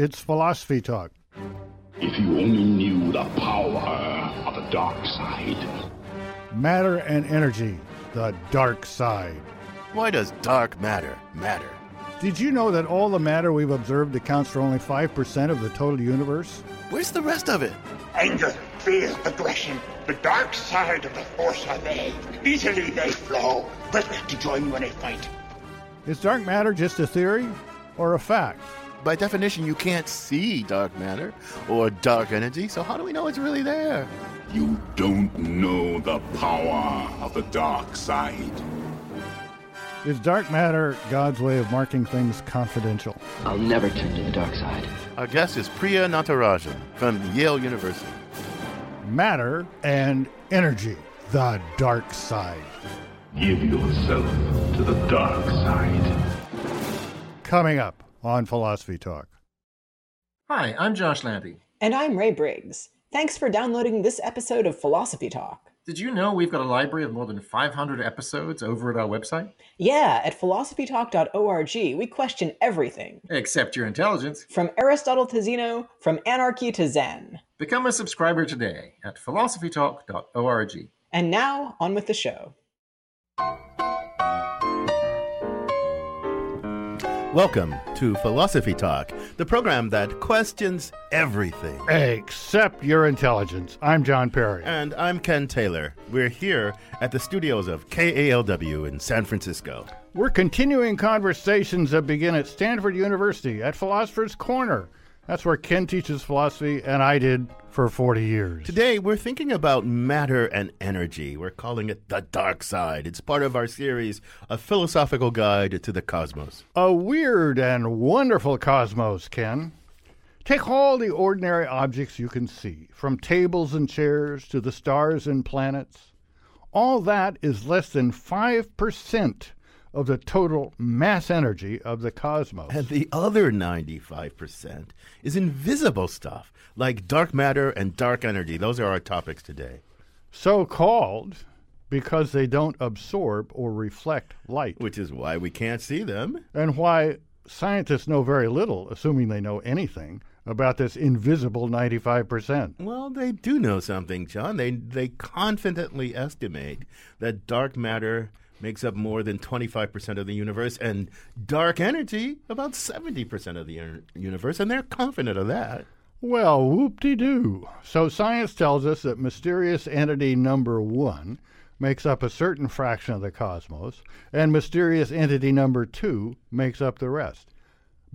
It's Philosophy Talk. If you only knew the power of the dark side. Matter and energy, the dark side. Why does dark matter matter? Did you know that all the matter we've observed accounts for only 5% of the total universe? Where's the rest of it? Anger, fear, aggression. The dark side of the force are they. Easily they flow. Quick to join you in a fight. Is dark matter just a theory or a fact? By definition, you can't see dark matter or dark energy, so how do we know it's really there? You don't know the power of the dark side. Is dark matter God's way of marking things confidential? I'll never turn to the dark side. Our guest is Priya Natarajan from Yale University. Matter and energy, the dark side. Give yourself to the dark side. Coming up on Philosophy Talk. Hi, I'm Josh Landy. And I'm Ray Briggs. Thanks for downloading this episode of Philosophy Talk. Did you know we've got a library of more than 500 episodes over at our website? Yeah, at philosophytalk.org, we question everything. Except your intelligence. From Aristotle to Zeno, from anarchy to Zen. Become a subscriber today at philosophytalk.org. And now, on with the show. Welcome to Philosophy Talk, the program that questions everything. Except your intelligence. I'm John Perry. And I'm Ken Taylor. We're here at the studios of KALW in San Francisco. We're continuing conversations that begin at Stanford University at Philosopher's Corner. That's where Ken teaches philosophy, and I did for 40 years. Today, we're thinking about matter and energy. We're calling it the dark side. It's part of our series, A Philosophical Guide to the Cosmos. A weird and wonderful cosmos, Ken. Take all the ordinary objects you can see, from tables and chairs to the stars and planets. All that is less than 5% of the total mass energy of the cosmos. And the other 95% is invisible stuff, like dark matter and dark energy. Those are our topics today. So called because they don't absorb or reflect light. Which is why we can't see them. And why scientists know very little, assuming they know anything, about this invisible 95%. Well, they do know something, John. They, they confidently estimate that dark matter makes up more than 25% of the universe, and dark energy about 70% of the universe, and they're confident of that. Well, whoop de doo. So science tells us that mysterious entity number one makes up a certain fraction of the cosmos, and mysterious entity number two makes up the rest.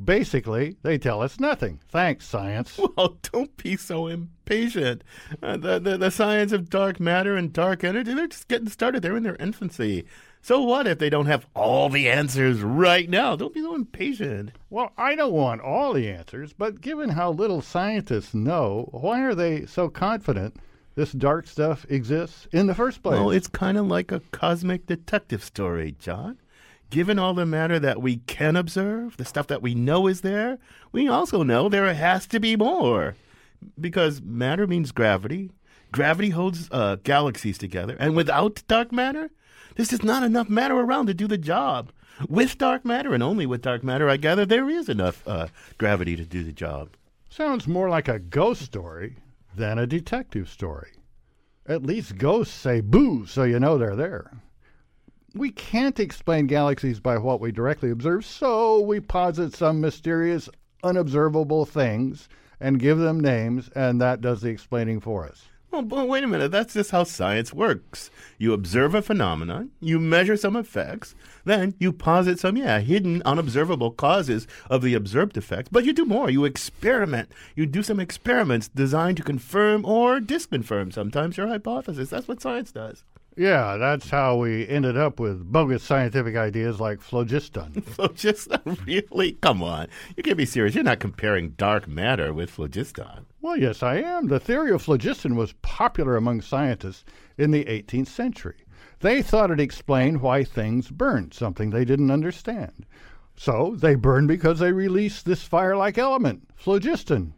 Basically, they tell us nothing. Thanks, science. Well, don't be so impatient. Uh, the, the, the science of dark matter and dark energy, they're just getting started. They're in their infancy. So what if they don't have all the answers right now? Don't be so impatient. Well, I don't want all the answers, but given how little scientists know, why are they so confident this dark stuff exists in the first place? Well, it's kind of like a cosmic detective story, John. Given all the matter that we can observe, the stuff that we know is there, we also know there has to be more. Because matter means gravity. Gravity holds uh, galaxies together. And without dark matter, there's just not enough matter around to do the job. With dark matter, and only with dark matter, I gather there is enough uh, gravity to do the job. Sounds more like a ghost story than a detective story. At least ghosts say boo, so you know they're there. We can't explain galaxies by what we directly observe, so we posit some mysterious, unobservable things and give them names, and that does the explaining for us. Well, but wait a minute. That's just how science works. You observe a phenomenon, you measure some effects, then you posit some, yeah, hidden, unobservable causes of the observed effects. But you do more. You experiment. You do some experiments designed to confirm or disconfirm sometimes your hypothesis. That's what science does. Yeah, that's how we ended up with bogus scientific ideas like phlogiston. phlogiston? Really? Come on. You can't be serious. You're not comparing dark matter with phlogiston. Well, yes, I am. The theory of phlogiston was popular among scientists in the 18th century. They thought it explained why things burned, something they didn't understand. So they burned because they released this fire like element, phlogiston.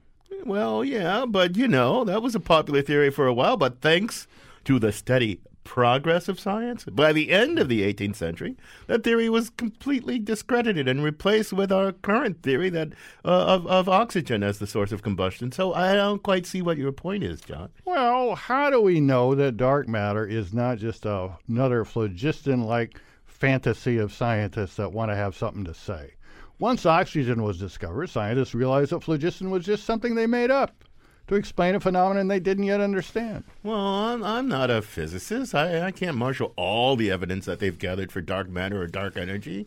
Well, yeah, but you know, that was a popular theory for a while, but thanks to the steady progress of science. By the end of the 18th century, that theory was completely discredited and replaced with our current theory that uh, of, of oxygen as the source of combustion. So I don't quite see what your point is, John. Well, how do we know that dark matter is not just a, another phlogiston like fantasy of scientists that want to have something to say? Once oxygen was discovered, scientists realized that phlogiston was just something they made up to explain a phenomenon they didn't yet understand. Well, I'm, I'm not a physicist. I, I can't marshal all the evidence that they've gathered for dark matter or dark energy.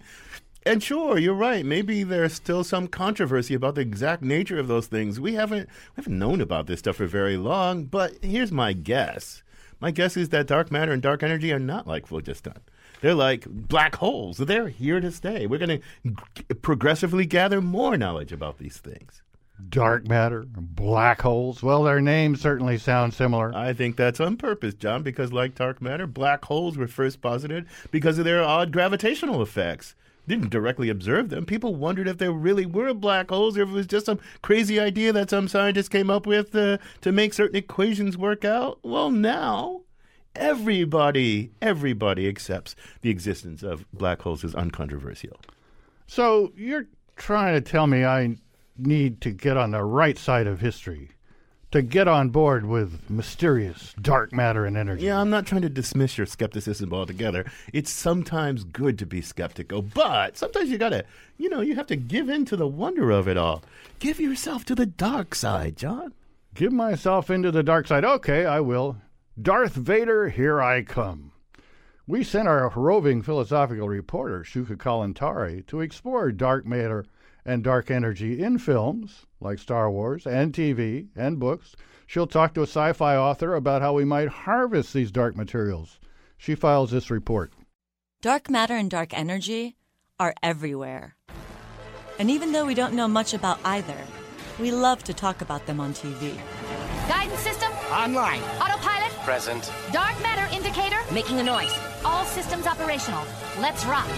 And sure, you're right. Maybe there's still some controversy about the exact nature of those things. We haven't we haven't known about this stuff for very long. But here's my guess. My guess is that dark matter and dark energy are not like phlogiston. They're like black holes. They're here to stay. We're going to progressively gather more knowledge about these things. Dark matter, black holes. Well, their names certainly sound similar. I think that's on purpose, John, because like dark matter, black holes were first posited because of their odd gravitational effects. Didn't directly observe them. People wondered if there really were black holes or if it was just some crazy idea that some scientists came up with uh, to make certain equations work out. Well, now everybody, everybody accepts the existence of black holes as uncontroversial. So you're trying to tell me I need to get on the right side of history to get on board with mysterious dark matter and energy. Yeah, I'm not trying to dismiss your skepticism altogether. It's sometimes good to be skeptical, but sometimes you gotta, you know, you have to give in to the wonder of it all. Give yourself to the dark side, John. Give myself into the dark side. Okay, I will. Darth Vader, here I come. We sent our roving philosophical reporter, Shuka Kalantari, to explore dark matter and dark energy in films like Star Wars and TV and books. She'll talk to a sci fi author about how we might harvest these dark materials. She files this report. Dark matter and dark energy are everywhere. And even though we don't know much about either, we love to talk about them on TV. Guidance system Online. autopilot Present. dark matter indicator Making a noise. all systems operational. Let's rock.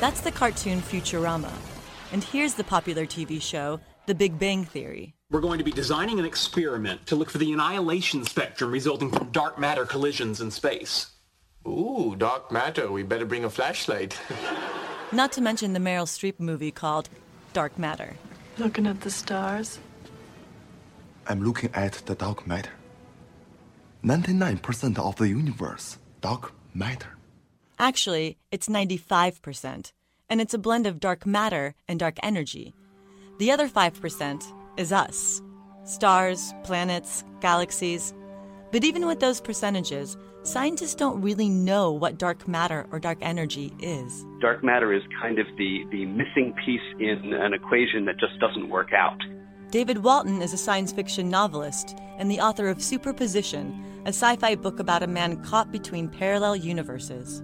That's the cartoon Futurama. And here's the popular TV show, The Big Bang Theory. We're going to be designing an experiment to look for the annihilation spectrum resulting from dark matter collisions in space. Ooh, dark matter. We better bring a flashlight. Not to mention the Meryl Streep movie called Dark Matter. Looking at the stars. I'm looking at the dark matter. 99% of the universe, dark matter. Actually, it's 95%, and it's a blend of dark matter and dark energy. The other 5% is us stars, planets, galaxies. But even with those percentages, scientists don't really know what dark matter or dark energy is. Dark matter is kind of the, the missing piece in an equation that just doesn't work out. David Walton is a science fiction novelist and the author of Superposition, a sci fi book about a man caught between parallel universes.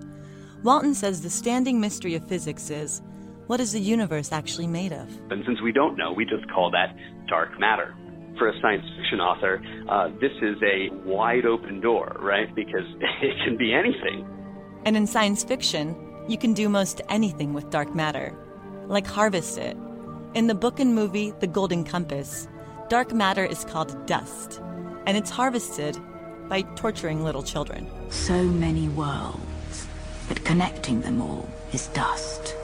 Walton says the standing mystery of physics is what is the universe actually made of? And since we don't know, we just call that dark matter. For a science fiction author, uh, this is a wide open door, right? Because it can be anything. And in science fiction, you can do most anything with dark matter, like harvest it. In the book and movie The Golden Compass, dark matter is called dust, and it's harvested by torturing little children. So many worlds, but connecting them all is dust.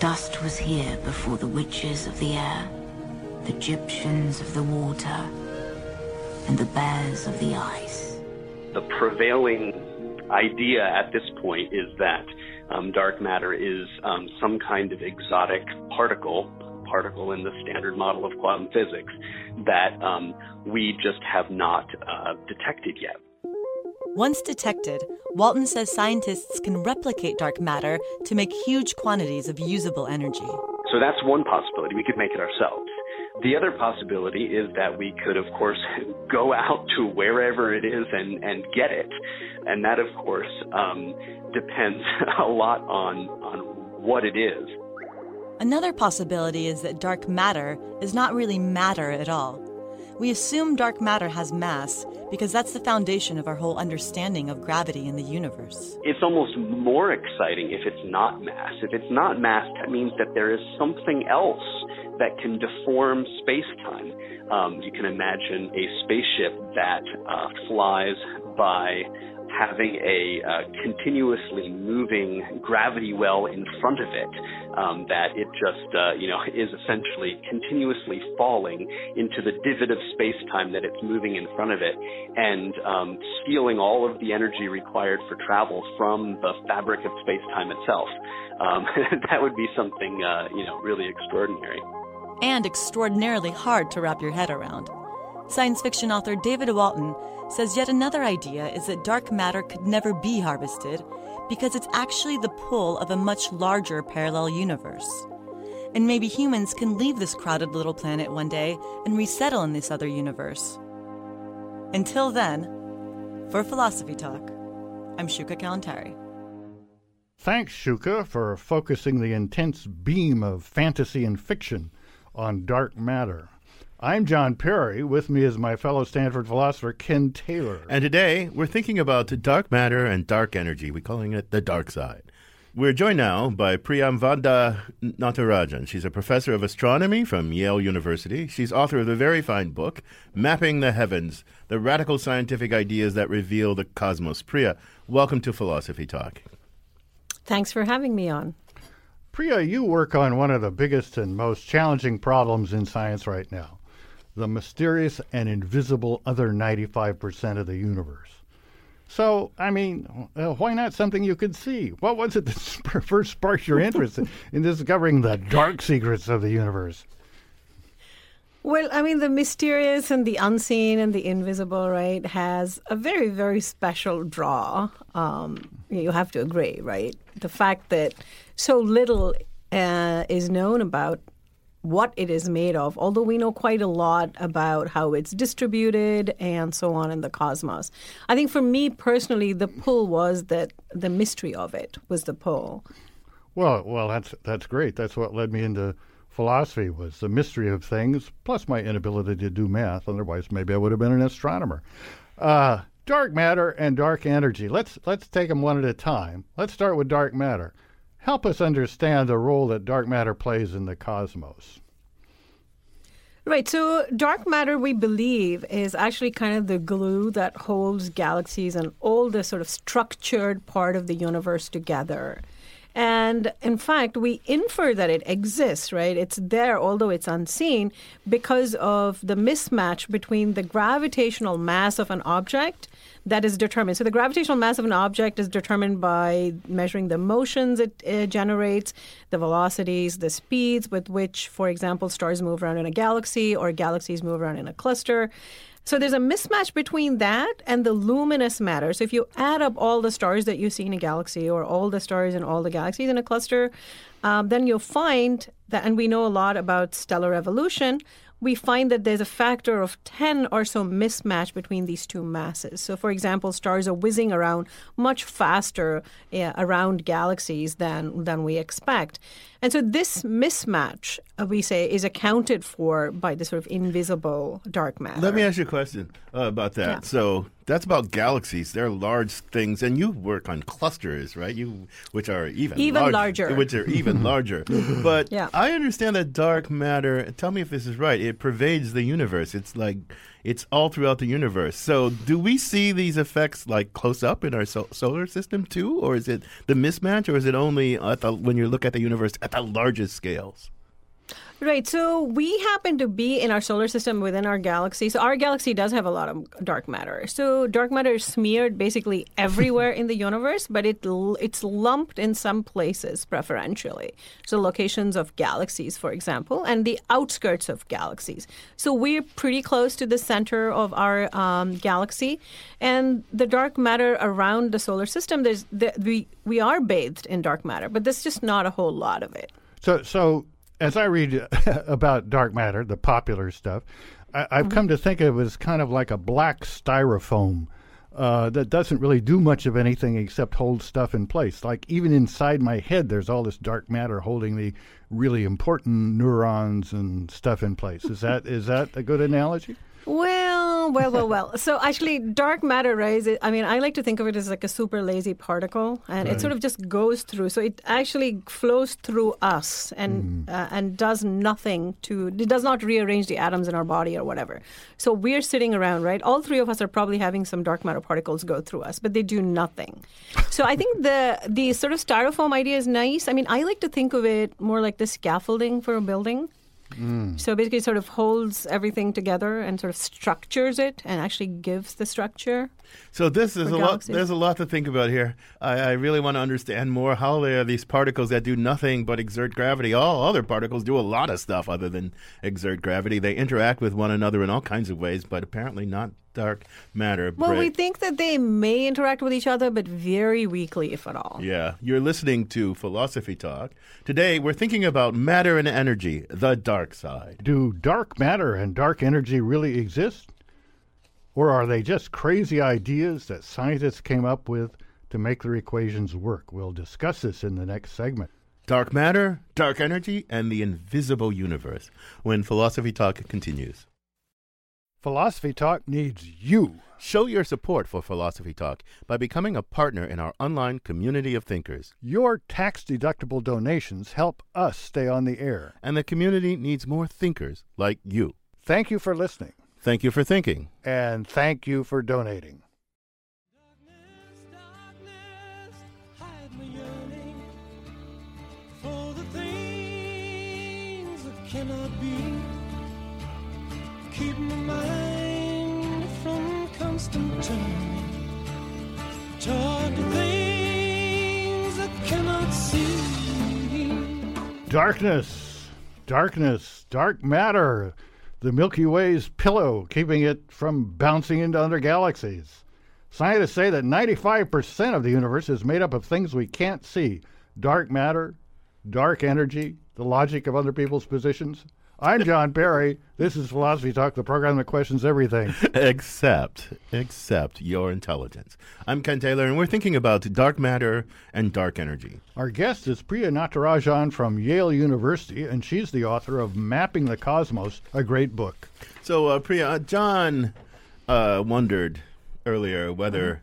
Dust was here before the witches of the air, the Gyptians of the water, and the bears of the ice. The prevailing idea at this point is that um, dark matter is um, some kind of exotic particle, particle in the standard model of quantum physics, that um, we just have not uh, detected yet. Once detected, Walton says scientists can replicate dark matter to make huge quantities of usable energy. So that's one possibility. We could make it ourselves. The other possibility is that we could, of course, go out to wherever it is and, and get it. And that, of course, um, depends a lot on, on what it is. Another possibility is that dark matter is not really matter at all. We assume dark matter has mass because that's the foundation of our whole understanding of gravity in the universe. It's almost more exciting if it's not mass. If it's not mass, that means that there is something else that can deform space time. Um, you can imagine a spaceship that uh, flies by having a uh, continuously moving gravity well in front of it um, that it just uh, you know is essentially continuously falling into the divot of space-time that it's moving in front of it and um, stealing all of the energy required for travel from the fabric of space-time itself. Um, that would be something uh, you know really extraordinary and extraordinarily hard to wrap your head around. Science fiction author David Walton says yet another idea is that dark matter could never be harvested because it's actually the pull of a much larger parallel universe. And maybe humans can leave this crowded little planet one day and resettle in this other universe. Until then, for Philosophy Talk, I'm Shuka Kalantari. Thanks, Shuka, for focusing the intense beam of fantasy and fiction on dark matter. I'm John Perry. With me is my fellow Stanford philosopher, Ken Taylor. And today we're thinking about dark matter and dark energy. We're calling it the dark side. We're joined now by Priyamvada Natarajan. She's a professor of astronomy from Yale University. She's author of the very fine book, Mapping the Heavens The Radical Scientific Ideas That Reveal the Cosmos. Priya, welcome to Philosophy Talk. Thanks for having me on. Priya, you work on one of the biggest and most challenging problems in science right now the mysterious and invisible other 95% of the universe. So, I mean, uh, why not something you could see? What was it that first sparked your interest in, in discovering the dark secrets of the universe? Well, I mean, the mysterious and the unseen and the invisible, right, has a very, very special draw. Um, you have to agree, right? The fact that so little uh, is known about what it is made of, although we know quite a lot about how it's distributed and so on in the cosmos. I think for me personally, the pull was that the mystery of it was the pull. Well, well, that's that's great. That's what led me into philosophy was the mystery of things, plus my inability to do math. Otherwise, maybe I would have been an astronomer. Uh, dark matter and dark energy. Let's let's take them one at a time. Let's start with dark matter. Help us understand the role that dark matter plays in the cosmos. Right. So, dark matter, we believe, is actually kind of the glue that holds galaxies and all the sort of structured part of the universe together. And in fact, we infer that it exists, right? It's there, although it's unseen, because of the mismatch between the gravitational mass of an object that is determined. So the gravitational mass of an object is determined by measuring the motions it, generates, the velocities, the speeds with which, for example, stars move around in a galaxy or galaxies move around in a cluster. So there's a mismatch between that and the luminous matter. So if you add up all the stars that you see in a galaxy or all the stars in all the galaxies in a cluster, um, then you'll find that, and we know a lot about stellar evolution, we find that there's a factor of 10 or so mismatch between these two masses. So, for example, stars are whizzing around much faster uh, around galaxies than, than we expect. And so, this mismatch, uh, we say, is accounted for by the sort of invisible dark matter. Let me ask you a question uh, about that. Yeah. So, that's about galaxies. They're large things, and you work on clusters, right? You, which are even even larger, which are even larger. But yeah. I understand that dark matter. Tell me if this is right. It pervades the universe. It's like it's all throughout the universe. So, do we see these effects like close up in our so- solar system too, or is it the mismatch, or is it only the, when you look at the universe at the largest scales? Right. So we happen to be in our solar system within our galaxy. So our galaxy does have a lot of dark matter. So dark matter is smeared basically everywhere in the universe, but it it's lumped in some places preferentially. So locations of galaxies, for example, and the outskirts of galaxies. So we're pretty close to the center of our um, galaxy, and the dark matter around the solar system. There's the, we we are bathed in dark matter, but there's just not a whole lot of it. So so as I read about dark matter, the popular stuff, I, have mm-hmm. come to think of it as kind of like a black styrofoam uh, that doesn't really do much of anything except hold stuff in place. Like even inside my head, there's all this dark matter holding the really important neurons and stuff in place. Is that is that a good analogy? Well, Well, well, well. So actually, dark matter, right? is- I mean, I like to think of it as like a super lazy particle, and Right. it sort of just goes through. So it actually flows through us and uh, and does nothing to. It does not rearrange the atoms in our body or whatever. So we're sitting around, right? All three of us are probably having some dark matter particles go through us, but they do nothing. So I think the the sort of styrofoam idea is nice. I mean, I like to think of it more like the scaffolding for a building. Mm. So basically, sort of holds everything together and sort of structures it and actually gives the structure. So this is a lot. There's a lot to think about here. I, I really want to understand more how there are these particles that do nothing but exert gravity. All other particles do a lot of stuff other than exert gravity. They interact with one another in all kinds of ways, but apparently not dark matter. Well, we think that they may interact with each other, but very weakly, if at all. Yeah, you're listening to Philosophy Talk. Today, we're thinking about matter and energy, the dark side. Do dark matter and dark energy really exist? Or are they just crazy ideas that scientists came up with to make their equations work? We'll discuss this in the next segment. Dark matter, dark energy, and the invisible universe. When Philosophy Talk continues. Philosophy Talk needs you. Show your support for Philosophy Talk by becoming a partner in our online community of thinkers. Your tax deductible donations help us stay on the air. And the community needs more thinkers like you. Thank you for listening. Thank you for thinking. And thank you for donating. For the things that cannot be. Keep my mind from constant turning. Toward things I cannot see. Darkness, darkness, dark matter. The Milky Way's pillow, keeping it from bouncing into other galaxies. Scientists say that 95% of the universe is made up of things we can't see dark matter, dark energy, the logic of other people's positions. I'm John Perry. This is Philosophy Talk, the program that questions everything. Except, except your intelligence. I'm Ken Taylor, and we're thinking about dark matter and dark energy. Our guest is Priya Natarajan from Yale University, and she's the author of Mapping the Cosmos, a great book. So, uh, Priya, uh, John uh, wondered earlier whether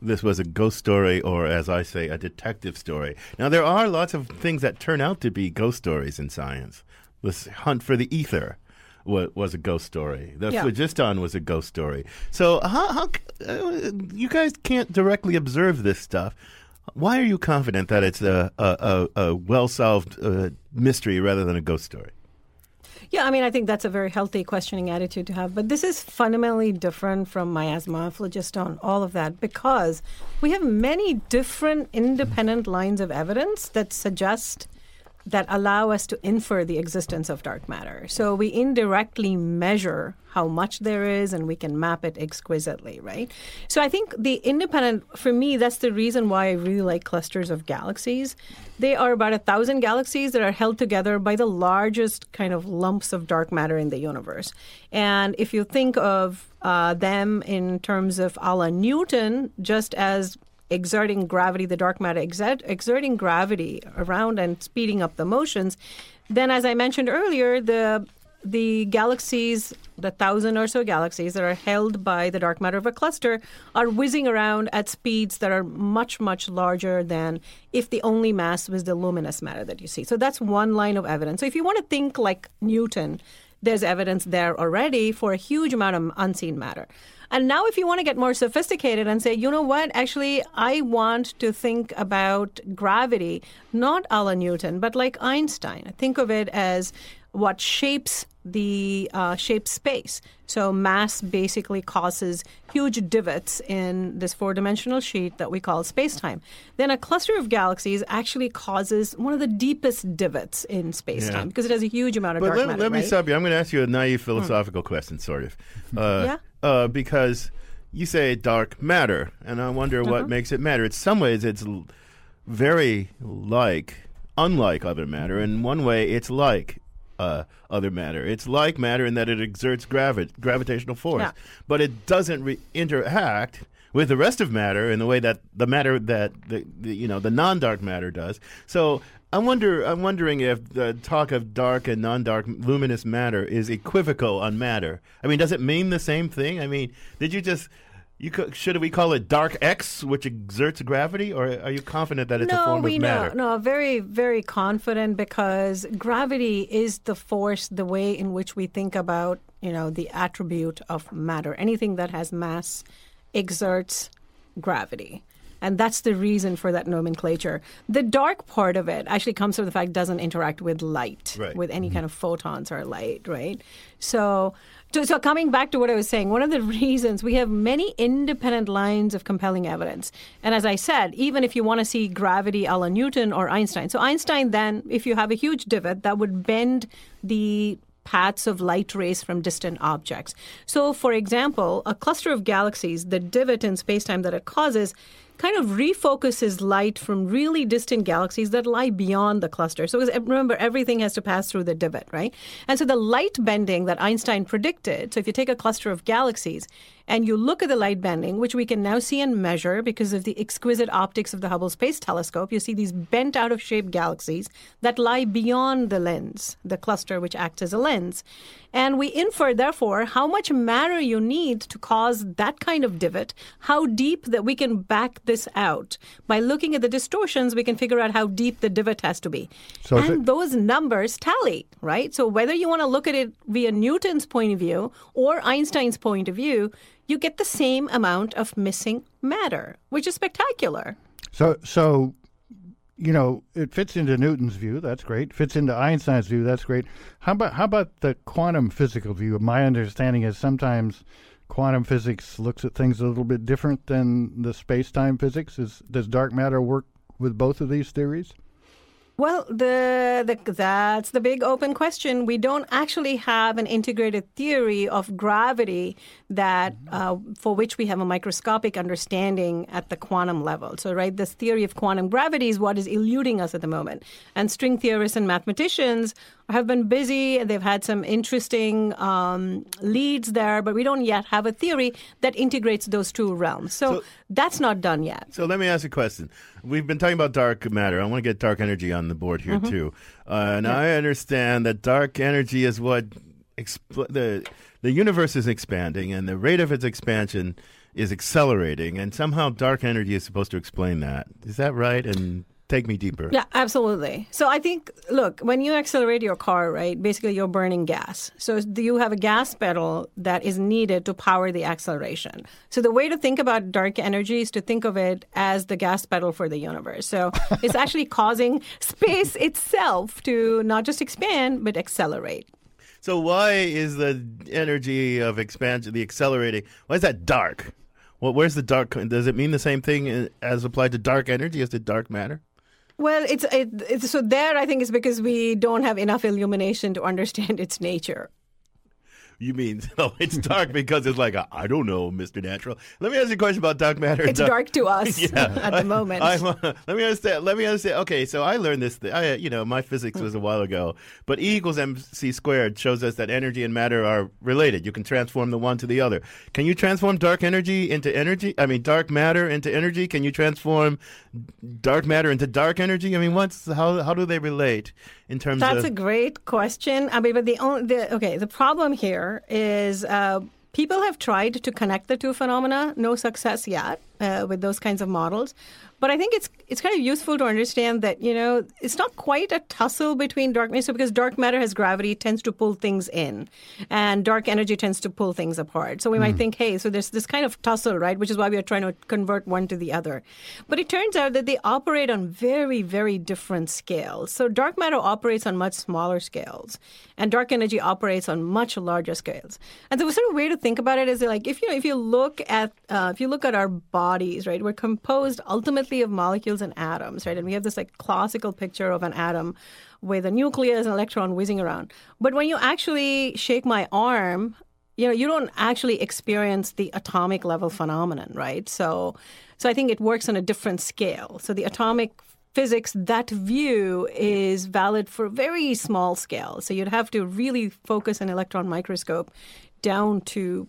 this was a ghost story or, as I say, a detective story. Now, there are lots of things that turn out to be ghost stories in science. This hunt for the ether wa- was a ghost story. The Yeah. phlogiston was a ghost story. So, how, how uh, you guys can't directly observe this stuff? Why are you confident that it's a, a, a, a well solved uh, mystery rather than a ghost story? Yeah, I mean, I think that's a very healthy questioning attitude to have. But this is fundamentally different from miasma, phlogiston, all of that, because we have many different independent lines of evidence that suggest that allow us to infer the existence of dark matter. So we indirectly measure how much there is and we can map it exquisitely, right? So I think the independent, for me, that's the reason why I really like clusters of galaxies. They are about a thousand galaxies that are held together by the largest kind of lumps of dark matter in the universe. And if you think of uh, them in terms of a la Newton, just as exerting gravity, the dark matter exert, exerting gravity around and speeding up the motions, then as I mentioned earlier, the the galaxies, the thousand or so galaxies that are held by the dark matter of a cluster, are whizzing around at speeds that are much, much larger than if the only mass was the luminous matter that you see. So that's one line of evidence. So if you want to think like Newton, there's evidence there already for a huge amount of unseen matter. And now, if you want to get more sophisticated and say, you know what, actually, I want to think about gravity, not a la Newton, but like Einstein. Think of it as what shapes the uh, shapes space. So mass basically causes huge divots in this four-dimensional sheet that we call space-time. Then a cluster of galaxies actually causes one of the deepest divots in space-time Yeah. because it has a huge amount of But dark let, matter. let me right? Hmm. stop you. I'm going to ask you a naive philosophical question, sort of. Uh, Yeah. Uh, because you say dark matter, and I wonder Uh-huh. what makes it matter. In some ways, it's l- very like, unlike other matter. In one way, it's like uh, other matter. It's like matter in that it exerts gravi- gravitational force, Yeah. but it doesn't re- interact with the rest of matter in the way that the matter that the, the you know the non-dark matter does. So I wonder I'm wondering if the talk of dark and non-dark luminous matter is equivocal on matter. I mean, does it mean the same thing? I mean, did you just you co- should we call it dark X, which exerts gravity, or are you confident that it's no, a form we of matter? No, we know. No, very, very confident because gravity is the force, the way in which we think about, you know, the attribute of matter. Anything that has mass exerts gravity. And that's the reason for that nomenclature. The dark part of it actually comes from the fact it doesn't interact with light, Right. with any Mm-hmm. kind of photons or light, right? So, so, so coming back to what I was saying, one of the reasons we have many independent lines of compelling evidence. And as I said, even if you want to see gravity a la Newton or Einstein. So Einstein then, if you have a huge divot, that would bend the paths of light rays from distant objects. So, for example, a cluster of galaxies, the divot in spacetime that it causes, kind of refocuses light from really distant galaxies that lie beyond the cluster. So, eh, remember, everything has to pass through the divot, right? And so, the light bending that Einstein predicted so, if you take a cluster of galaxies and you look at the light bending, which we can now see and measure because of the exquisite optics of the Hubble Space Telescope, you see these bent out of shape galaxies that lie beyond the lens, the cluster which acts as a lens. And we infer, therefore, how much matter you need to cause that kind of divot, how deep that we can back this out. By looking at the distortions, we can figure out how deep the divot has to be. So and it- those numbers tally, right? So whether you want to look at it via Newton's point of view or Einstein's point of view, you get the same amount of missing matter, which is spectacular. So, so you know, it fits into Newton's view. That's great. Fits into Einstein's view. That's great. How about how about the quantum physical view? My understanding is sometimes quantum physics looks at things a little bit different than the space-time physics. Is does dark matter work with both of these theories? Well, the, the that's the big open question. We don't actually have an integrated theory of gravity that uh, for which we have a microscopic understanding at the quantum level. So, right, this theory of quantum gravity is what is eluding us at the moment. And string theorists and mathematicians have been busy. They've had some interesting um, leads there, but we don't yet have a theory that integrates those two realms. So, So- that's not done yet. So let me ask a question. We've been talking about dark matter. I want to get dark energy on the board here Mhm. too, uh, and I understand that dark energy is what expl- the the universe is expanding, and the rate of its expansion is accelerating, and somehow dark energy is supposed to explain that. Is that right? And take me deeper. Yeah, absolutely. So I think, look, when you accelerate your car, right, basically you're burning gas. So you have a gas pedal that is needed to power the acceleration. So the way to think about dark energy is to think of it as the gas pedal for the universe. So it's actually causing space itself to not just expand, but accelerate. So why is the energy of expansion, the accelerating, why is that dark? Well, where's the dark? Does it mean the same thing uh, as applied to dark energy as to dark matter? Well, it's, it, it's so there. I think is because we don't have enough illumination to understand its nature. You mean oh, it's dark because it's like I don't know, Mister Natural. Let me ask you a question about dark matter. It's dark to us Yeah. at the moment. I, I- uh, let me understand. Let me understand. Okay, so I learned this. Th- I, you know, my physics was a while ago, but E equals mc squared shows us that energy and matter are related. You can transform the one to the other. Can you transform dark energy into energy? I mean, dark matter into energy. Can you transform dark matter into dark energy? I mean, what's how how do they relate in terms of That's of? a great question. I mean, but the only the, okay, the problem here is uh, people have tried to connect the two phenomena. No success yet uh, with those kinds of models. But I think it's it's kind of useful to understand that you know it's not quite a tussle between dark matter. So because dark matter has gravity, tends to pull things in, and dark energy tends to pull things apart. So we might Mm. think, hey, so there's this kind of tussle, right? Which is why we are trying to convert one to the other. But it turns out that they operate on very, very different scales. So dark matter operates on much smaller scales, and dark energy operates on much larger scales. And the sort of way to think about it is like if you know, if you look at uh, if you look at our bodies, right, we're composed ultimately of molecules and atoms, right, and we have this like classical picture of an atom with a nucleus and electron whizzing around. But when you actually shake my arm, you know, you don't actually experience the atomic level phenomenon, right? So, so I think it works on a different scale. So the atomic physics, that view is valid for very small scale. So you'd have to really focus an electron microscope down to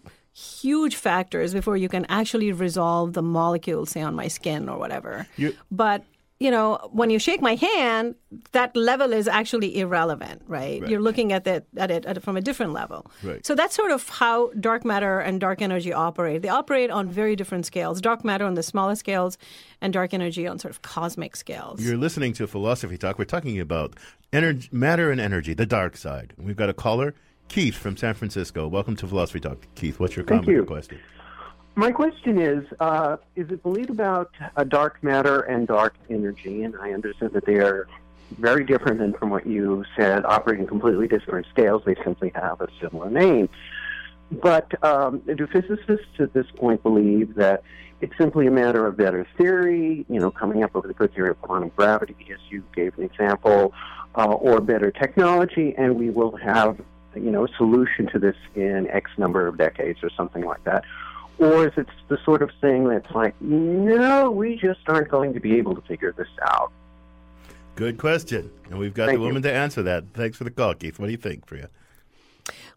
huge factors before you can actually resolve the molecule, say, on my skin or whatever. You- But you know, when you shake my hand, that level is actually irrelevant, right? Right. You're looking at it at it at it from a different level. Right. So that's sort of how dark matter and dark energy operate. They operate on very different scales. Dark matter on the smallest scales, and dark energy on sort of cosmic scales. You're listening to Philosophy Talk. We're talking about energy, matter and energy, the dark side. We've got a caller, Keith from San Francisco. Welcome to Philosophy Talk. Keith, what's your Thank comment or you. question? My question is uh, Is it believed about uh, dark matter and dark energy? And I understand that they are very different than from what you said, operating completely different scales. They simply have a similar name. But um, do physicists at this point believe that it's simply a matter of better theory, you know, coming up with a good theory of quantum gravity, as you gave an example, uh, or better technology, and we will have, you know, a solution to this in X number of decades or something like that? Or is it the sort of thing that's like, no, we just aren't going to be able to figure this out? Good question. And we've got Thank the you. woman to answer that. Thanks for the call, Keith. What do you think, Priya?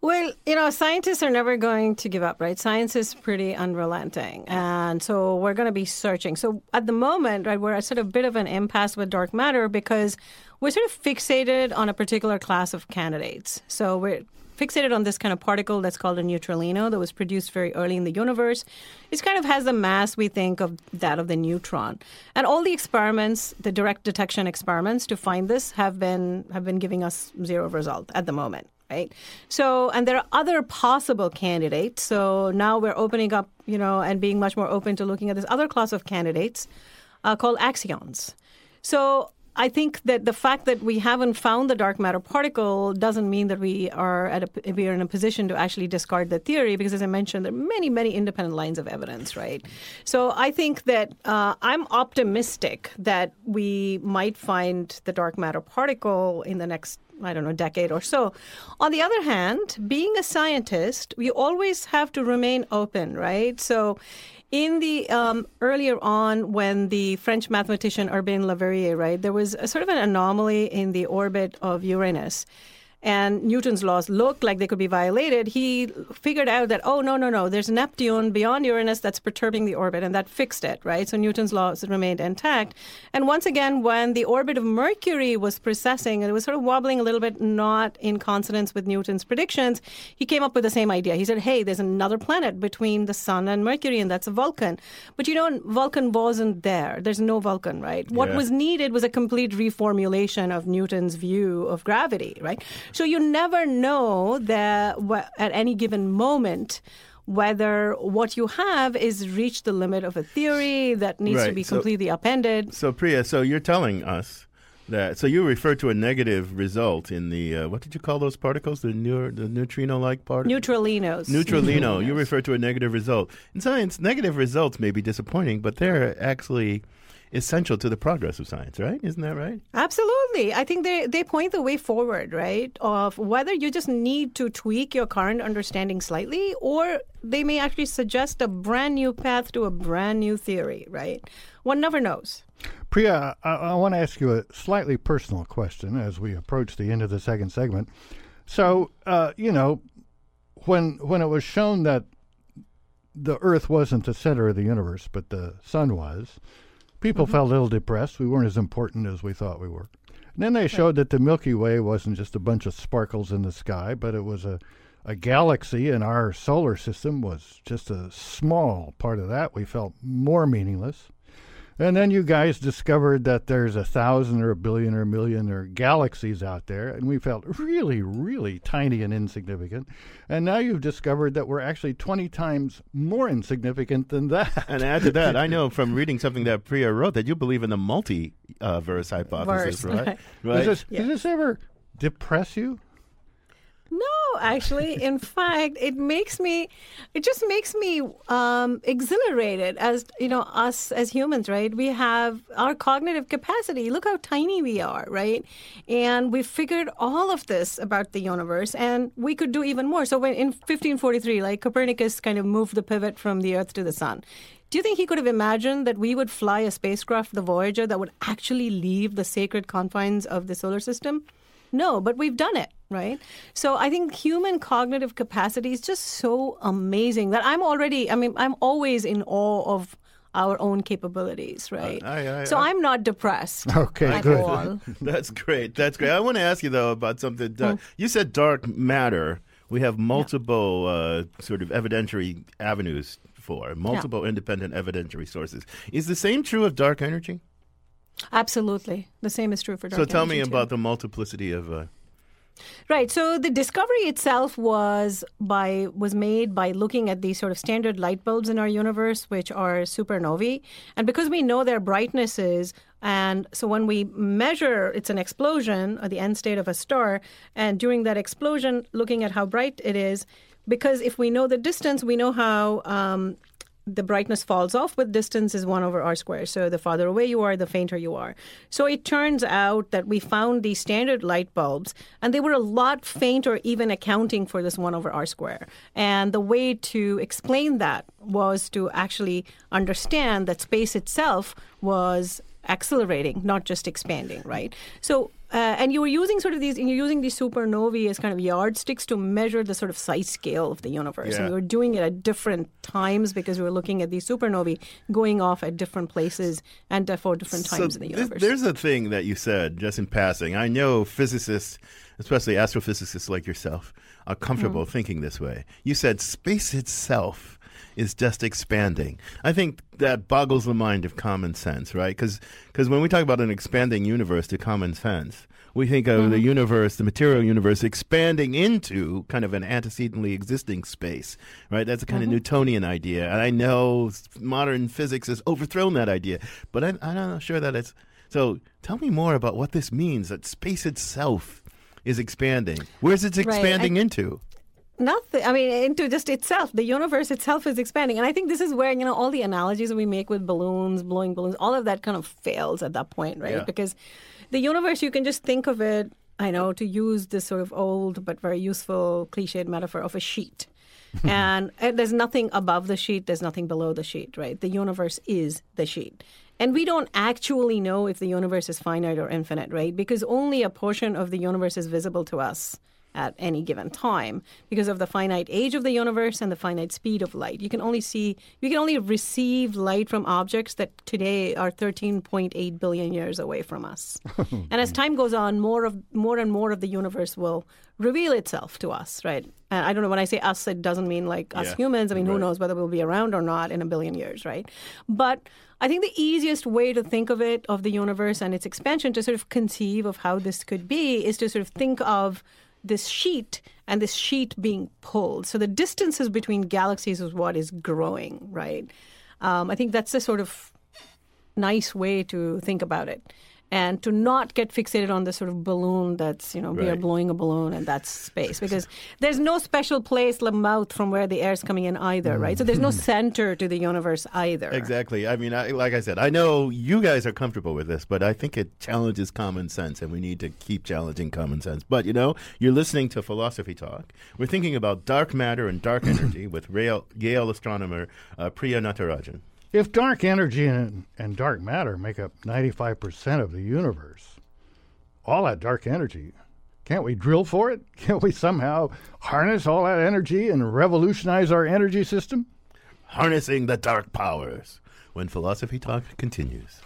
Well, you know, scientists are never going to give up, right? Science is pretty unrelenting. And so we're going to be searching. So at the moment, right, we're at sort of a bit of an impasse with dark matter because we're sort of fixated on a particular class of candidates. So we're fixated on this kind of particle that's called a neutralino that was produced very early in the universe. It kind of has the mass, we think, of that of the neutron. And all the experiments, the direct detection experiments to find this have been have been giving us zero result at the moment right? So, and there are other possible candidates. So now we're opening up, you know, and being much more open to looking at this other class of candidates uh, called axions. So I think that the fact that we haven't found the dark matter particle doesn't mean that we are at a, we are in a position to actually discard the theory because, as I mentioned, there are many, many independent lines of evidence, right? So I think that uh, I'm optimistic that we might find the dark matter particle in the next I don't know, decade or so. On the other hand, being a scientist, we always have to remain open, right? So, in the um, earlier on, when the French mathematician Urbain Le Verrier, right, there was a sort of an anomaly in the orbit of Uranus. And Newton's laws looked like they could be violated. He figured out that, oh, no, no, no, there's Neptune beyond Uranus that's perturbing the orbit, and that fixed it, right? So Newton's laws remained intact. And once again, when the orbit of Mercury was precessing, and it was sort of wobbling a little bit, not in consonance with Newton's predictions, he came up with the same idea. He said, hey, there's another planet between the Sun and Mercury, and that's Vulcan. But you know, Vulcan wasn't there. There's no Vulcan, right? What Yeah. was needed was a complete reformulation of Newton's view of gravity, right? So you never know that at any given moment whether what you have is reached the limit of a theory that needs to Right, be so- completely upended. So, Priya, so you're telling us that, so you refer to a negative result in the, uh, what did you call those particles? The, the neutrino-like particles? Neutralinos. Neutralino. You refer to a negative result. In science, negative results may be disappointing, but they're actually essential to the progress of science, right? Isn't that right? Absolutely. I think they, they point the way forward, right? Of whether you just need to tweak your current understanding slightly, or they may actually suggest a brand new path to a brand new theory, right? One never knows. Priya, I, I want to ask you a slightly personal question as we approach the end of the second segment. So, uh, you know, when when it was shown that the Earth wasn't the center of the universe, but the sun was, people Mhm. felt a little depressed. We weren't as important as we thought we were. And then they showed that the Milky Way wasn't just a bunch of sparkles in the sky, but it was a, a galaxy, and our solar system was just a small part of that. We felt more meaningless. And then you guys discovered that there's a thousand or a billion or a million or galaxies out there, and we felt really, really tiny and insignificant. And now you've discovered that we're actually 20 times more insignificant than that. And add to that, I know from reading something that Priya wrote that you believe in the multi-verse uh, hypothesis, Verse, right? right. Does, this, does this ever depress you? No, actually, in fact, it makes me, it just makes me um, exhilarated as, you know, us as humans, right? We have our cognitive capacity. Look how tiny we are, right? And we figured all of this about the universe and we could do even more. So when in 1543, like Copernicus kind of moved the pivot from the Earth to the sun. Do you think he could have imagined that we would fly a spacecraft, the Voyager, that would actually leave the sacred confines of the solar system? No, but we've done it, right? So I think human cognitive capacity is just so amazing that I'm already, I mean, I'm always in awe of our own capabilities, right? I- I- so I- I'm not depressed. Okay, at good. all. That's great. That's great. I want to ask you though about something. Uh, You said dark matter. We have multiple uh, sort of evidentiary avenues for multiple independent evidentiary sources. Is the same true of dark energy? Absolutely. The same is true for dark energy. so tell me too. about the multiplicity of. Right. So the discovery itself was by was made by looking at these sort of standard light bulbs in our universe, which are supernovae, and because we know their brightnesses, and so when we measure, it's an explosion or the end state of a star, and during that explosion, looking at how bright it is, because if we know the distance, we know how. Um, the brightness falls off with distance is 1 over r squared. So the farther away you are, the fainter you are. So it turns out that we found these standard light bulbs, and they were a lot fainter, even accounting for this 1 over r squared. And the way to explain that was to actually understand that space itself was accelerating, not just expanding, right? So, uh, and you were using sort of these, you're using these supernovae as kind of yardsticks to measure the sort of size scale of the universe. And Yeah. we were doing it at different times because we were looking at these supernovae going off at different places and for different times so in the th- universe. there's a thing that you said just in passing. I know physicists, especially astrophysicists like yourself, are comfortable Mm. thinking this way. You said space itself is just expanding. I think that boggles the mind of common sense, right? Because when we talk about an expanding universe to common sense, we think of the mm-hmm. universe, the material universe, expanding into kind of an antecedently existing space, right? That's a kind of mm-hmm. Newtonian idea. And I know modern physics has overthrown that idea, but I, I'm not sure that it's. So tell me more about what this means that space itself is expanding. Where's it Right, I- expanding into? Nothing. I mean, into just itself, the universe itself is expanding, and I think this is where you know all the analogies we make with balloons, blowing balloons, all of that kind of fails at that point, right? Yeah. Because the universe, you can just think of it. I know to use this sort of old but very useful cliched metaphor of a sheet. and uh, there's nothing above the sheet, there's nothing below the sheet, right? The universe is the sheet. And we don't actually know if the universe is finite or infinite, right? Because only a portion of the universe is visible to us at any given time because of the finite age of the universe and the finite speed of light. You can only see, you can only receive light from objects that today are 13.8 billion years away from us. and as time goes on, more of more and more of the universe will reveal itself to us, right? And I don't know when I say us, it doesn't mean like us humans. I mean, who knows whether we'll be around or not in a billion years, right? But I think the easiest way to think of it, of the universe and its expansion, to sort of conceive of how this could be, is to sort of think of this sheet and this sheet being pulled. So the distances between galaxies is what is growing, right? Um, I think that's a sort of nice way to think about it. And to not get fixated on this sort of balloon that's, you know, we are blowing a balloon and that's space. Because there's no special place, the mouth, from where the air is coming in either, right? So there's no center to the universe either. Exactly. I mean, I, like I said, I know you guys are comfortable with this, but I think it challenges common sense, and we need to keep challenging common sense. But you know, you're listening to Philosophy Talk. We're thinking about dark matter and dark energy with Yale, Yale astronomer uh, Priya Natarajan. If dark energy and, and dark matter make up 95% of the universe, all that dark energy, can't we drill for it? Can't we somehow harness all that energy and revolutionize our energy system? Harnessing the dark powers. When Philosophy Talk continues.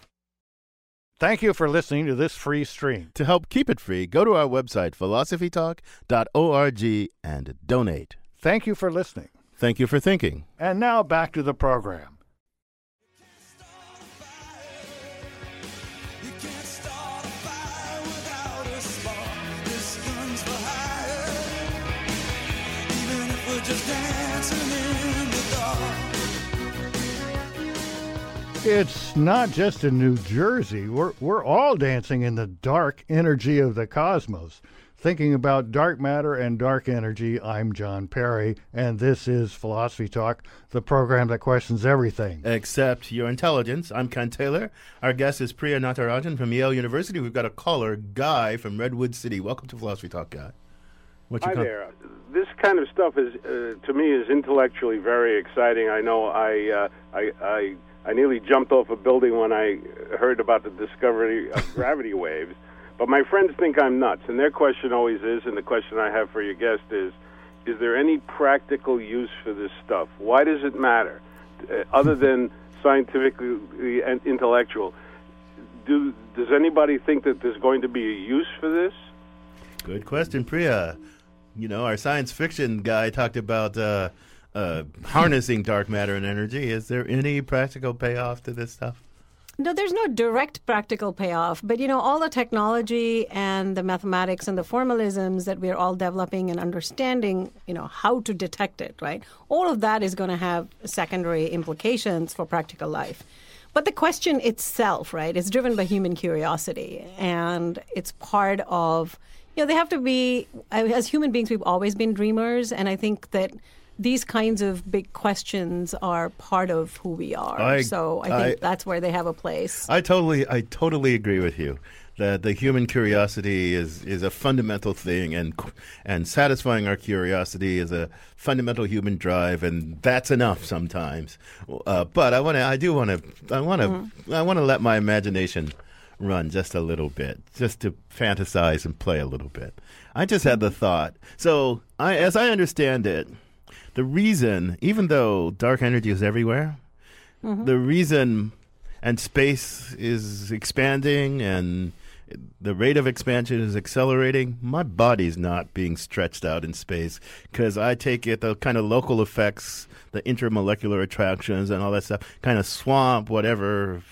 Thank you for listening to this free stream. To help keep it free, go to our website, philosophytalk.org, and donate. Thank you for listening. Thank you for thinking. And now back to the program. It's not just in New Jersey. We're, we're all dancing in the dark energy of the cosmos. Thinking about dark matter and dark energy, I'm John Perry, and this is Philosophy Talk, the program that questions everything. Except your intelligence. I'm Ken Taylor. Our guest is Priya Natarajan from Yale University. We've got a caller, Guy from Redwood City. Welcome to Philosophy Talk, Guy. Hi com- there. This kind of stuff is, uh, to me, is intellectually very exciting. I know I, uh, I, I, I nearly jumped off a building when I heard about the discovery of gravity waves. But my friends think I'm nuts, and their question always is, and the question I have for your guest is, is there any practical use for this stuff? Why does it matter, uh, other than scientifically and intellectual? Do does anybody think that there's going to be a use for this? Good question, Priya. You know, our science fiction guy talked about uh, uh, harnessing dark matter and energy. Is there any practical payoff to this stuff? No, there's no direct practical payoff, but you know, all the technology and the mathematics and the formalisms that we're all developing and understanding, you know, how to detect it, right? All of that is going to have secondary implications for practical life. But the question itself, right, is driven by human curiosity, and it's part of, you know, they have to be, as human beings, we've always been dreamers, and I think that these kinds of big questions are part of who we are. I- so I think I- that's where they have a place. I totally, I totally agree with you that the human curiosity is is a fundamental thing, and and satisfying our curiosity is a fundamental human drive, and that's enough sometimes. Uh, but I want to, I do want to, I want to, I want to let my imagination run just a little bit, just to fantasize and play a little bit. I just had the thought. So, I, as I understand it, the reason, even though dark energy is everywhere, mm-hmm. the reason and space is expanding and the rate of expansion is accelerating, my body's not being stretched out in space because I take it the kind of local effects, the intermolecular attractions, and all that stuff kind of swamp whatever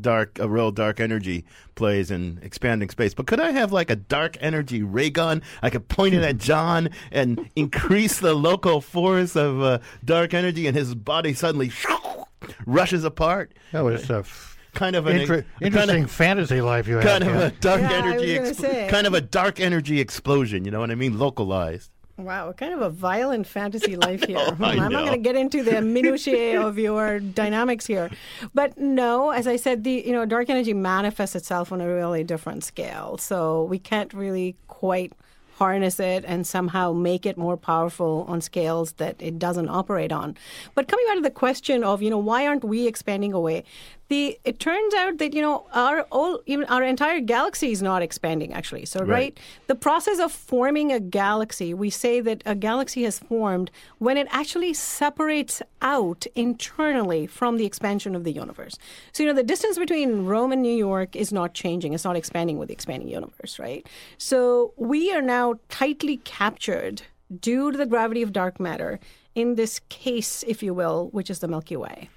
dark, a real dark energy plays in expanding space. But could I have like a dark energy ray gun? I could point it at John and increase the local force of uh, dark energy, and his body suddenly rushes apart. That was a f- kind of an inter- a kind interesting of- fantasy life you kind have. of a dark Yeah, energy, was kind of a dark energy explosion. You know what I mean? Localized. Wow, kind of a violent fantasy life here. Hmm, I'm not going to get into the minutiae of your dynamics here, but no, as I said, the you know dark energy manifests itself on a really different scale. So we can't really quite harness it and somehow make it more powerful on scales that it doesn't operate on. But coming back to the question of you know why aren't we expanding away? The it turns out that you know our all even our entire galaxy is not expanding actually. So Right. right the process of forming a galaxy, we say that a galaxy has formed when it actually separates out internally from the expansion of the universe. So, you know, the distance between Rome and New York is not changing, it's not expanding with the expanding universe, right? So, we are now tightly captured due to the gravity of dark matter in this case, if you will, which is the Milky Way.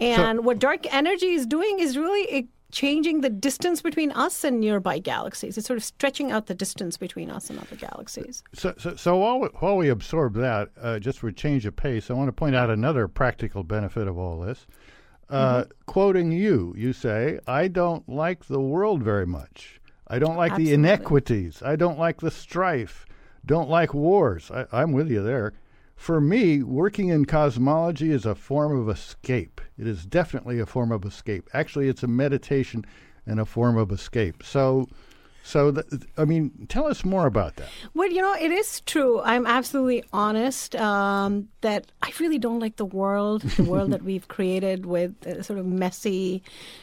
And what dark energy is doing is really eh, changing the distance between us and nearby galaxies. It's sort of stretching out the distance between us and other galaxies. So, so, so while we, while we absorb that, uh, just for change of pace, I want to point out another practical benefit of all this. Uh, Quoting you, you say, "I don't like the world very much. I don't like the inequities. I don't like the strife. Don't like wars." I, I'm with you there. For me, working in cosmology is a form of escape. It is definitely a form of escape. Actually, it's a meditation and a form of escape. So, so th- I mean, tell us more about that. Well, you know, it is true. I'm absolutely honest um, that I really don't like the world, the world that we've created with uh, sort of messy.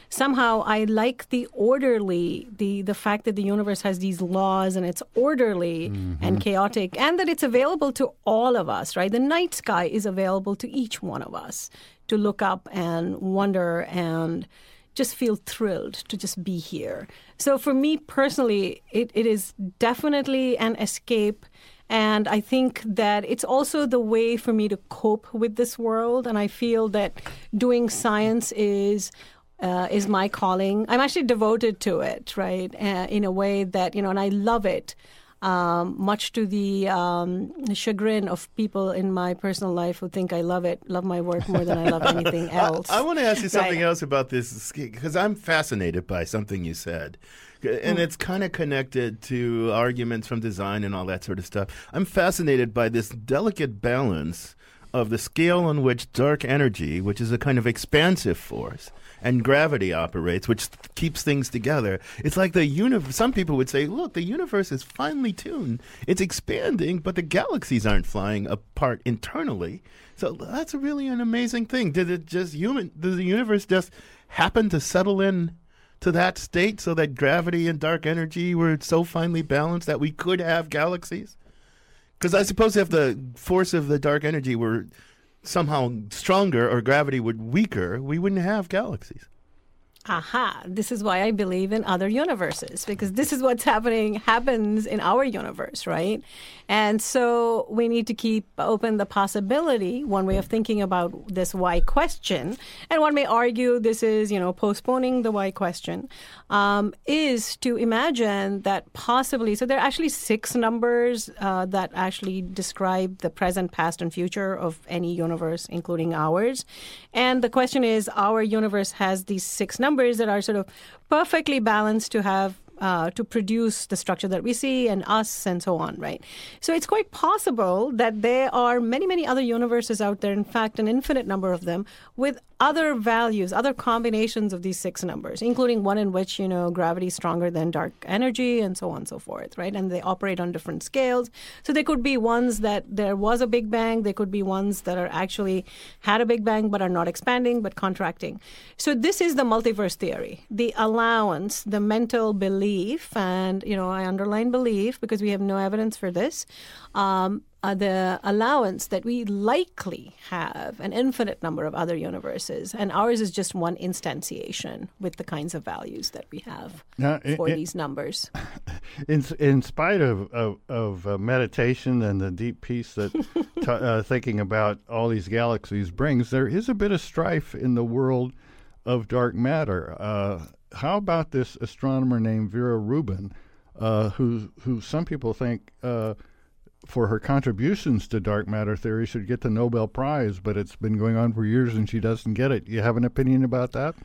Somehow, I like the orderly, the the fact that the universe has these laws and it's orderly and chaotic, and that it's available to all of us. Right, the night sky is available to each one of us to look up and wonder and just feel thrilled to just be here. So for me personally, it, it is definitely an escape. And I think that it's also the way for me to cope with this world. And I feel that doing science is. Uh, is my calling. I'm actually devoted to it, right? Uh, in a way that, you know, and I love it, um, much to the um, chagrin of people in my personal life who think I love it, love my work more than I love anything else. I, want to ask you something Right. else about this because I'm fascinated by something you said. And Mm. it's kind of connected to arguments from design and all that sort of stuff. I'm fascinated by this delicate balance of the scale on which dark energy, which is a kind of expansive force, and gravity operates, which keeps things together. It's like the universe. Some people would say, "Look, the universe is finely tuned. It's expanding, but the galaxies aren't flying apart internally." So that's really an amazing thing. Did it just human? Does the universe just happen to settle in to that state so that gravity and dark energy were so finely balanced that we could have galaxies? Because I suppose if the force of the dark energy were somehow stronger or gravity would weaker, we wouldn't have galaxies. Aha, this is why I believe in other universes because this is what's happening happens in our universe, right? And so we need to keep open the possibility, one way of thinking about this why question, and one may argue this is, you know, postponing the why question, um, is to imagine that possibly, so there are actually six numbers uh, that actually describe the present, past, and future of any universe, including ours. And the question is, our universe has these six numbers numbers that are sort of perfectly balanced to have uh, to produce the structure that we see and us and so on, right? So it's quite possible that there are many, many other universes out there, in fact, an infinite number of them, with other values, other combinations of these six numbers, including one in which, you know, gravity is stronger than dark energy and so on and so forth, right? And they operate on different scales. So there could be ones that there was a Big Bang, there could be ones that are actually had a Big Bang but are not expanding but contracting. So this is the multiverse theory, the allowance, the mental belief, and, you know, I underline belief because we have no evidence for this. Um, uh, the allowance that we likely have an infinite number of other universes, and ours is just one instantiation with the kinds of values that we have Now, for i- i- these numbers. In in spite of of, of uh, meditation and the deep peace that t- uh, thinking about all these galaxies brings, there is a bit of strife in the world of dark matter. How about this astronomer named Vera Rubin, uh, who who some people think. Uh, for her contributions to dark matter theory, should get the Nobel Prize, but it's been going on for years and she doesn't get it. You have an opinion about that?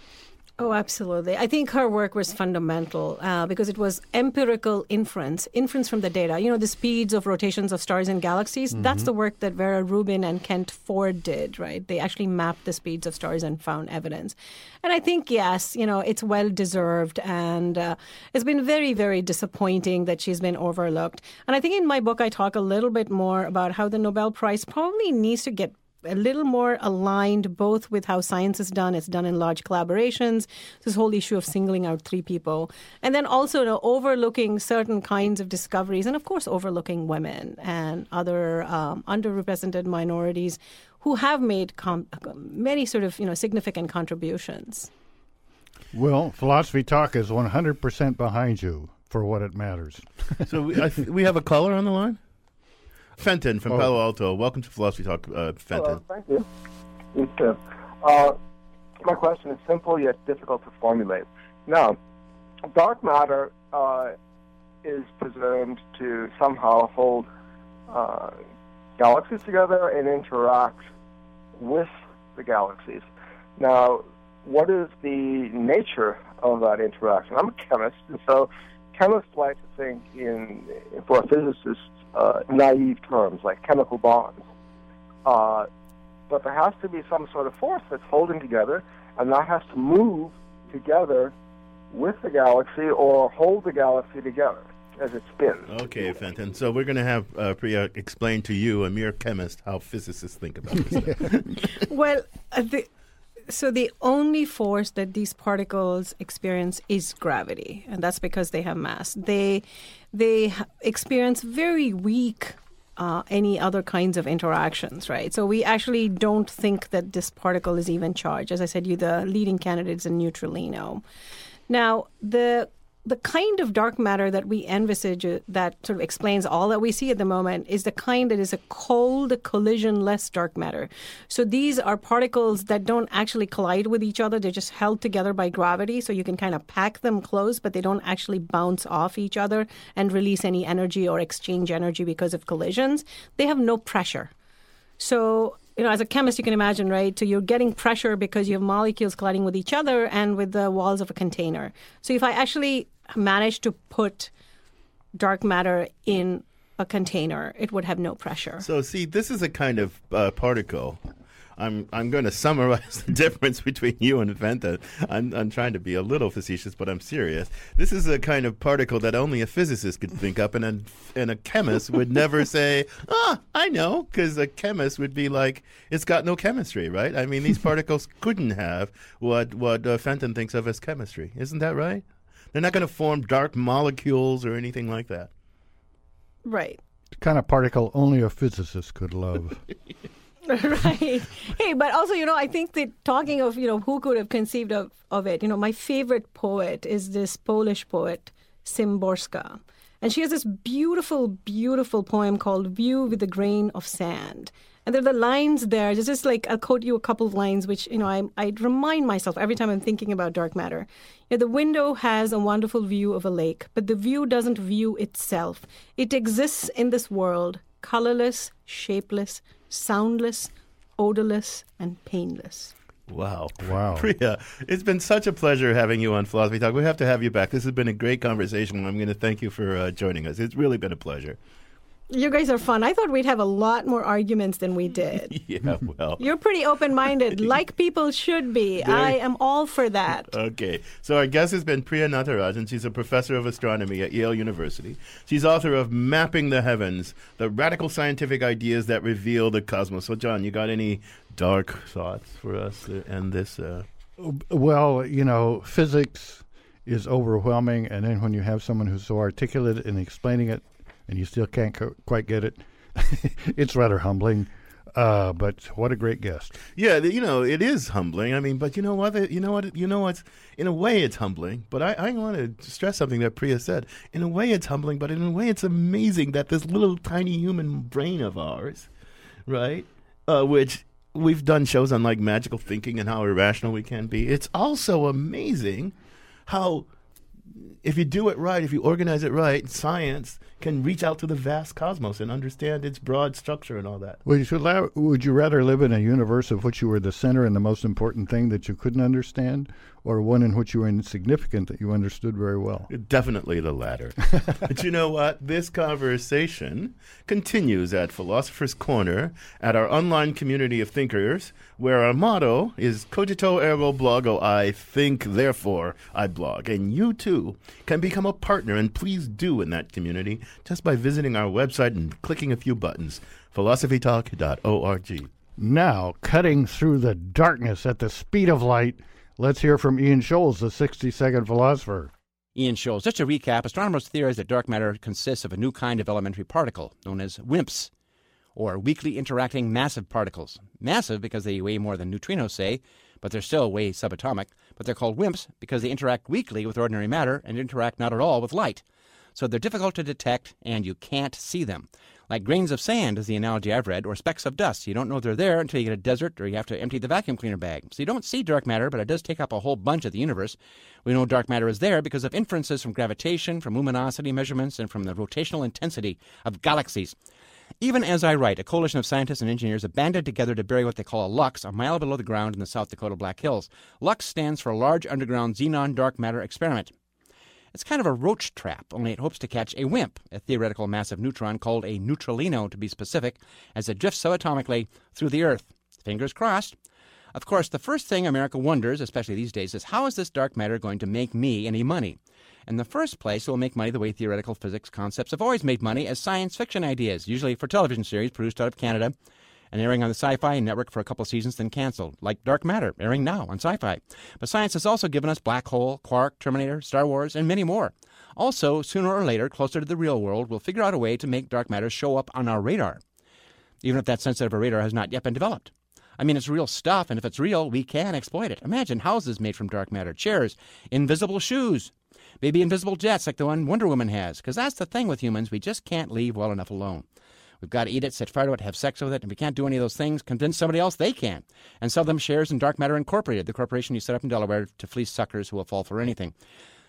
Oh, absolutely. I think her work was fundamental uh, because it was empirical inference, inference from the data. You know, the speeds of rotations of stars and galaxies. That's Mhm. the work that Vera Rubin and Kent Ford did, right? They actually mapped the speeds of stars and found evidence. And I think, yes, you know, it's well deserved. And uh, it's been very, very disappointing that she's been overlooked. And I think in my book, I talk a little bit more about how the Nobel Prize probably needs to get a little more aligned both with how science is done. It's done in large collaborations. This whole issue of singling out three people. And then also you know, overlooking certain kinds of discoveries and, of course, overlooking women and other um, underrepresented minorities who have made com- many sort of you know significant contributions. Well, Philosophy Talk is 100% behind you for what it matters. so we, I th- we have a caller on the line? Fenton from Oh. Palo Alto. Welcome to Philosophy Talk, uh, Fenton. Hello, thank you. You too. Uh, my question is simple yet difficult to formulate. Now, dark matter uh, is presumed to somehow hold uh, galaxies together and interact with the galaxies. Now, what is the nature of that interaction? I'm a chemist, and so chemists like to think in, for a physicist, uh, naive terms like chemical bonds. Uh, but there has to be some sort of force that's holding together, and that has to move together with the galaxy or hold the galaxy together as it spins. Okay, Fenton. So we're going to have uh, Priya explain to you, a mere chemist, how physicists think about this. well, uh, the, so the only force that these particles experience is gravity, and that's because they have mass. They they experience very weak uh, any other kinds of interactions, right? So we actually don't think that this particle is even charged. As I said, you the leading candidate is a neutralino. Now the the kind of dark matter that we envisage uh, that sort of explains all that we see at the moment is the kind that is a cold collision-less dark matter. So these are particles that don't actually collide with each other; they're just held together by gravity. So you can kind of pack them close, but they don't actually bounce off each other and release any energy or exchange energy because of collisions. They have no pressure. So, you know, as a chemist, you can imagine, right? So you're getting pressure because you have molecules colliding with each other and with the walls of a container. So if I actually managed to put dark matter in a container, it would have no pressure. so, see, this is a kind of uh, particle I'm I'm going to summarize the difference between you and Fenton. I'm I'm trying to be a little facetious, but I'm serious. This is a kind of particle that only a physicist could think up, and a and a chemist would never say, "Ah, I know," because a chemist would be like, "It's got no chemistry, right?" I mean, these particles couldn't have what what uh, Fenton thinks of as chemistry. Isn't that right? They're not going to form dark molecules or anything like that. Right. The kind of particle only a physicist could love. right. Hey, but also, you know, I think that talking of, you know, who could have conceived of, of it, you know, my favorite poet is this Polish poet, Szymborska. And she has this beautiful, beautiful poem called View with a Grain of Sand. And there are the lines there, just, just like I'll quote you a couple of lines, which, you know, I, I remind myself every time I'm thinking about dark matter. You know, the window has a wonderful view of a lake, but the view doesn't view itself. It exists in this world, colorless, shapeless, soundless, odorless, and painless. Wow. Wow. Priya, it's been such a pleasure having you on Philosophy Talk. We have to have you back. This has been a great conversation. I'm going to thank you for uh, joining us. It's really been a pleasure. You guys are fun. I thought we'd have a lot more arguments than we did. yeah, well. You're pretty open minded, like people should be. There- I am all for that. Okay, so our guest has been Priya Natarajan. She's a professor of astronomy at Yale University. She's author of Mapping the Heavens, the radical scientific ideas that reveal the cosmos. So, John, you got any dark thoughts for us to end this? Uh... Well, you know, physics is overwhelming, and then when you have someone who's so articulate in explaining it, and you still can't co- quite get it, it's rather humbling. Uh, but what a great guest! Yeah, you know, it is humbling. I mean, but you know what? You know what? You know what's in a way it's humbling. But I, I want to stress something that Priya said. In a way, it's humbling, but in a way, it's amazing that this little tiny human brain of ours, right, uh, which we've done shows on like magical thinking and how irrational we can be. It's also amazing how if you do it right, if you organize it right, science can reach out to the vast cosmos and understand its broad structure and all that. Would you, would you rather live in a universe of which you were the center and the most important thing that you couldn't understand, or one in which you were insignificant that you understood very well? Uh, definitely the latter. but you know what? This conversation continues at Philosopher's Corner at our online community of thinkers, where our motto is Cogito ergo blogo, I think, therefore I blog. And you too can become a partner, and please do in that community just by visiting our website and clicking a few buttons philosophytalk.org. Now, cutting through the darkness at the speed of light, let's hear from Ian Shoales, the 60 second philosopher. Ian Shoales. Just to recap, astronomers theorize that dark matter consists of a new kind of elementary particle known as WIMPs, or weakly interacting massive particles. Massive because they weigh more than neutrinos, say, but they're still way subatomic. But they're called WIMPs because they interact weakly with ordinary matter and interact not at all with light. So they're difficult to detect and you can't see them. Like grains of sand is the analogy I've read, or specks of dust. You don't know they're there until you get a desert or you have to empty the vacuum cleaner bag. So you don't see dark matter, but it does take up a whole bunch of the universe. We know dark matter is there because of inferences from gravitation, from luminosity measurements, and from the rotational intensity of galaxies. Even as I write, a coalition of scientists and engineers have banded together to bury what they call a LUX a mile below the ground in the South Dakota Black Hills. LUX stands for Large Underground Xenon Dark Matter Experiment. It's kind of a roach trap, only it hopes to catch a WIMP, a theoretical massive neutron called a neutralino to be specific, as it drifts subatomically through the Earth. Fingers crossed. Of course, the first thing America wonders, especially these days, is how is this dark matter going to make me any money? In the first place, it will make money the way theoretical physics concepts have always made money as science fiction ideas, usually for television series produced out of Canada and airing on the Sci Fi network for a couple seasons, then canceled, like Dark Matter, airing now on Sci Fi. But science has also given us Black Hole, Quark, Terminator, Star Wars, and many more. Also, sooner or later, closer to the real world, we'll figure out a way to make dark matter show up on our radar, even if that sensitive radar has not yet been developed. I mean, it's real stuff, and if it's real, we can exploit it. Imagine houses made from dark matter, chairs, invisible shoes, maybe invisible jets like the one Wonder Woman has, because that's the thing with humans, we just can't leave well enough alone. We've got to eat it, set fire to it, have sex with it, and we can't do any of those things. Convince somebody else they can, and sell them shares in Dark Matter Incorporated, the corporation you set up in Delaware to fleece suckers who will fall for anything.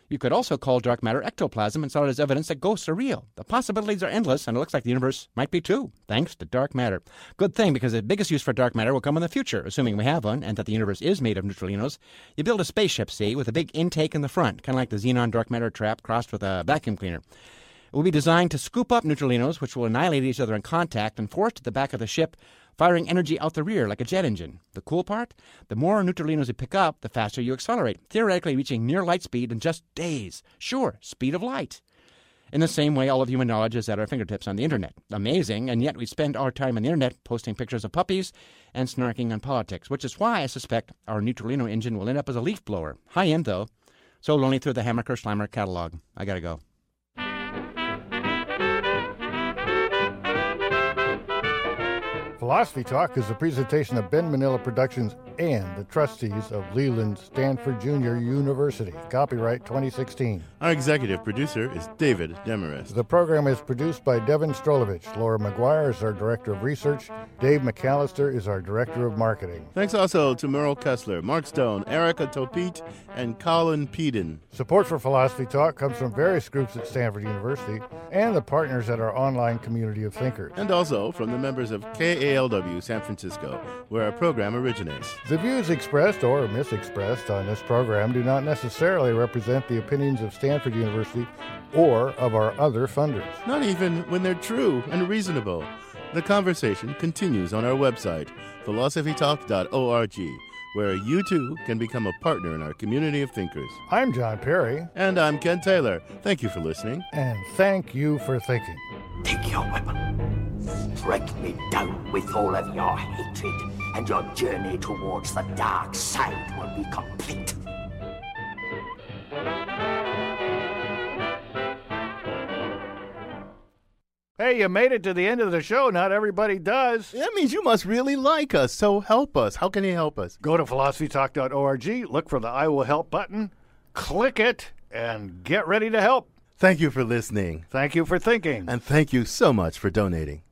You could also call dark matter ectoplasm and sell it as evidence that ghosts are real. The possibilities are endless, and it looks like the universe might be too, thanks to dark matter. Good thing, because the biggest use for dark matter will come in the future, assuming we have one, and that the universe is made of neutralinos. You build a spaceship, see, with a big intake in the front, kind of like the xenon dark matter trap crossed with a vacuum cleaner. It will be designed to scoop up neutralinos, which will annihilate each other in contact, and forced at the back of the ship firing energy out the rear like a jet engine. The cool part? The more neutralinos you pick up, the faster you accelerate, theoretically reaching near light speed in just days. Sure, speed of light. In the same way, all of human knowledge is at our fingertips on the internet. Amazing, and yet we spend our time on the internet posting pictures of puppies and snarking on politics, which is why I suspect our neutralino engine will end up as a leaf blower. High end, though. So lonely through the Hammacher Schlemmer catalog. I gotta go. Philosophy Talk is a presentation of Ben Manilla Productions and the trustees of Leland Stanford Junior University. Copyright 2016. Our executive producer is David Demarest. The program is produced by Devin Strolovich. Laura Maguire is our director of research. Dave McAllister is our director of marketing. Thanks also to Merle Kessler, Mark Stone, Erica Topete, and Colin Peden. Support for Philosophy Talk comes from various groups at Stanford University and the partners at our online community of thinkers. And also from the members of KALW San Francisco, where our program originates. The views expressed or misexpressed on this program do not necessarily represent the opinions of Stanford University or of our other funders. Not even when they're true and reasonable. The conversation continues on our website, philosophytalk.org, where you too can become a partner in our community of thinkers. I'm John Perry. And I'm Ken Taylor. Thank you for listening. And thank you for thinking. Take your weapon. Strike me down with all of your hatred, and your journey towards the dark side will be complete. Hey, you made it to the end of the show. Not everybody does. That means you must really like us, so help us. How can you help us? Go to philosophytalk.org, look for the I Will Help button, click it, and get ready to help. Thank you for listening. Thank you for thinking. And thank you so much for donating.